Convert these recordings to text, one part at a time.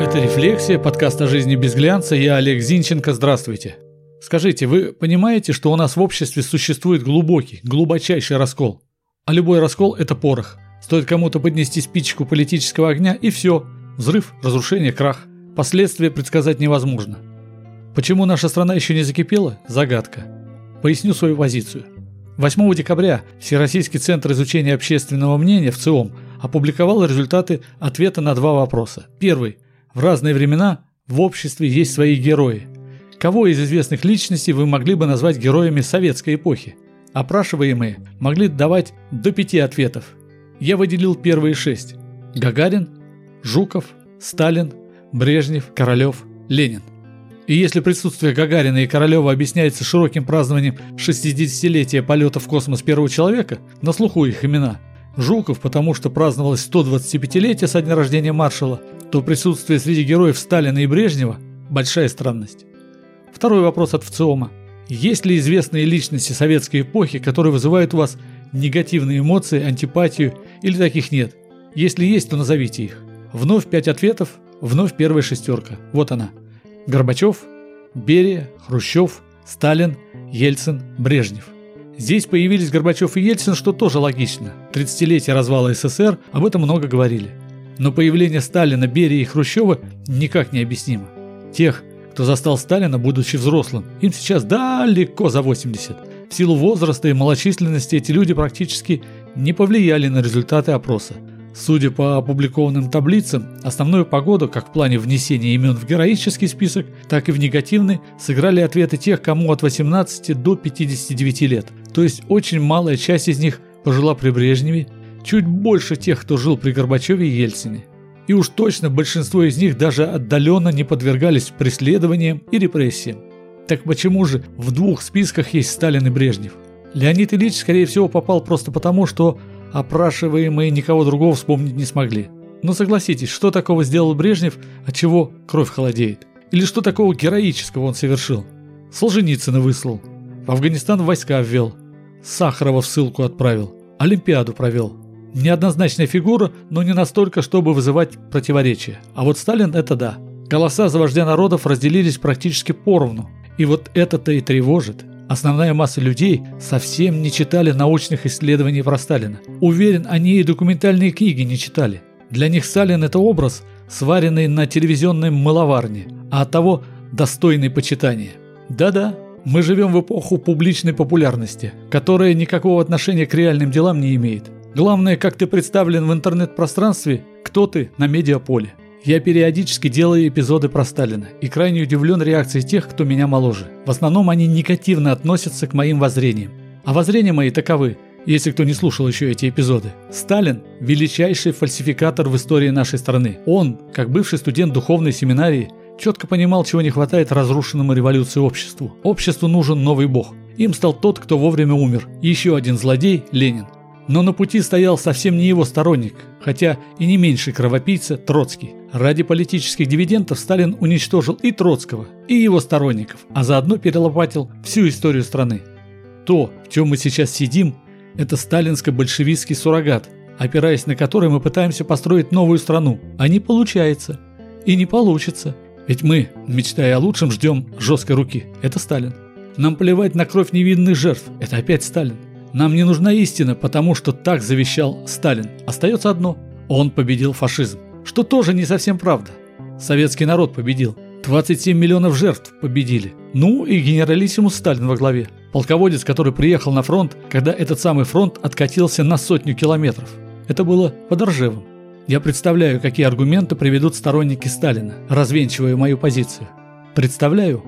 Это «Рефлексия», подкаст о жизни без глянца. Я Олег Зинченко. Здравствуйте. Скажите, вы понимаете, что у нас в обществе существует глубокий, глубочайший раскол? А любой раскол – это порох. Стоит кому-то поднести спичку политического огня, и все. Взрыв, разрушение, крах. Последствия предсказать невозможно. Почему наша страна еще не закипела? Загадка. Поясню свою позицию. 8 декабря Всероссийский центр изучения общественного мнения в ЦИОМ опубликовал результаты ответа на два вопроса. Первый. В разные времена в обществе есть свои герои. Кого из известных личностей вы могли бы назвать героями советской эпохи? Опрашиваемые могли давать до пяти ответов. Я выделил первые шесть. Гагарин, Жуков, Сталин, Брежнев, Королев, Ленин. И если присутствие Гагарина и Королева объясняется широким празднованием 60-летия полета в космос первого человека, на слуху их имена, Жуков, потому что праздновалось 125-летие со дня рождения маршала, то присутствие среди героев Сталина и Брежнева – большая странность. Второй вопрос от ВЦИОМа. Есть ли известные личности советской эпохи, которые вызывают у вас негативные эмоции, антипатию или таких нет? Если есть, то назовите их. Вновь пять ответов, вновь первая шестерка. Вот она. Горбачев, Берия, Хрущев, Сталин, Ельцин, Брежнев. Здесь появились Горбачев и Ельцин, что тоже логично. 30-летие развала СССР, об этом много говорили. Но появление Сталина, Берии и Хрущева никак не объяснимо. Тех, кто застал Сталина, будучи взрослым, им сейчас далеко за 80. В силу возраста и малочисленности эти люди практически не повлияли на результаты опроса. Судя по опубликованным таблицам, основную погоду, как в плане внесения имен в героический список, так и в негативный, сыграли ответы тех, кому от 18 до 59 лет. То есть очень малая часть из них пожила при Брежневе, чуть больше тех, кто жил при Горбачеве и Ельцине. И уж точно большинство из них даже отдаленно не подвергались преследованиям и репрессиям. Так почему же в двух списках есть Сталин и Брежнев? Леонид Ильич, скорее всего, попал просто потому, что опрашиваемые никого другого вспомнить не смогли. Но согласитесь, что такого сделал Брежнев, от чего кровь холодеет? Или что такого героического он совершил? Солженицына выслал, в Афганистан войска ввел, Сахарова в ссылку отправил, Олимпиаду провел. Неоднозначная фигура, но не настолько, чтобы вызывать противоречия. А вот Сталин – это да. Голоса за вождя народов разделились практически поровну. И вот это-то и тревожит. Основная масса людей совсем не читали научных исследований про Сталина. Уверен, они и документальные книги не читали. Для них Сталин – это образ, сваренный на телевизионной мыловарне, а от того достойный почитания. Да-да, мы живем в эпоху публичной популярности, которая никакого отношения к реальным делам не имеет. Главное, как ты представлен в интернет-пространстве, кто ты на медиаполе. Я периодически делаю эпизоды про Сталина и крайне удивлен реакцией тех, кто меня моложе. В основном они негативно относятся к моим воззрениям. А воззрения мои таковы, если кто не слушал еще эти эпизоды. Сталин – величайший фальсификатор в истории нашей страны. Он, как бывший студент духовной семинарии, четко понимал, чего не хватает разрушенному революции обществу. Обществу нужен новый бог. Им стал тот, кто вовремя умер. еще один злодей – Ленин. Но на пути стоял совсем не его сторонник, хотя и не меньший кровопийца Троцкий. Ради политических дивидендов Сталин уничтожил и Троцкого, и его сторонников, а заодно перелопатил всю историю страны. То, в чем мы сейчас сидим, это сталинско-большевистский суррогат, опираясь на который мы пытаемся построить новую страну. А не получается. И не получится. Ведь мы, мечтая о лучшем, ждем жесткой руки. Это Сталин. Нам плевать на кровь невинных жертв. Это опять Сталин. Нам не нужна истина, потому что так завещал Сталин. Остается одно – он победил фашизм. Что тоже не совсем правда. Советский народ победил. 27 миллионов жертв победили. Ну и генералиссимус Сталин во главе. Полководец, который приехал на фронт, когда этот самый фронт откатился на сотню километров. Это было под Ржевом. Я представляю, какие аргументы приведут сторонники Сталина, развенчивая мою позицию. Представляю,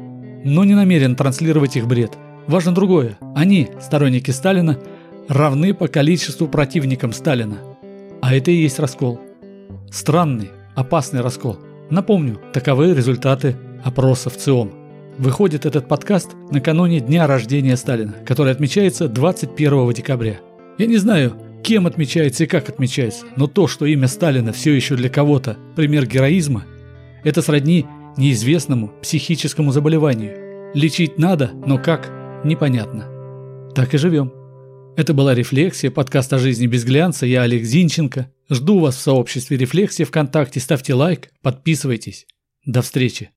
но не намерен транслировать их бред – Важно другое. Они, сторонники Сталина, равны по количеству противникам Сталина. А это и есть раскол. Странный, опасный раскол. Напомню, таковы результаты опроса в ЦИОМ. Выходит этот подкаст накануне дня рождения Сталина, который отмечается 21 декабря. Я не знаю, кем отмечается и как отмечается, но то, что имя Сталина все еще для кого-то пример героизма, это сродни неизвестному психическому заболеванию. Лечить надо, но как – непонятно. Так и живем. Это была «Рефлексия», подкаст о жизни без глянца. Я Олег Зинченко. Жду вас в сообществе Рефлексия ВКонтакте, ставьте лайк, подписывайтесь. До встречи.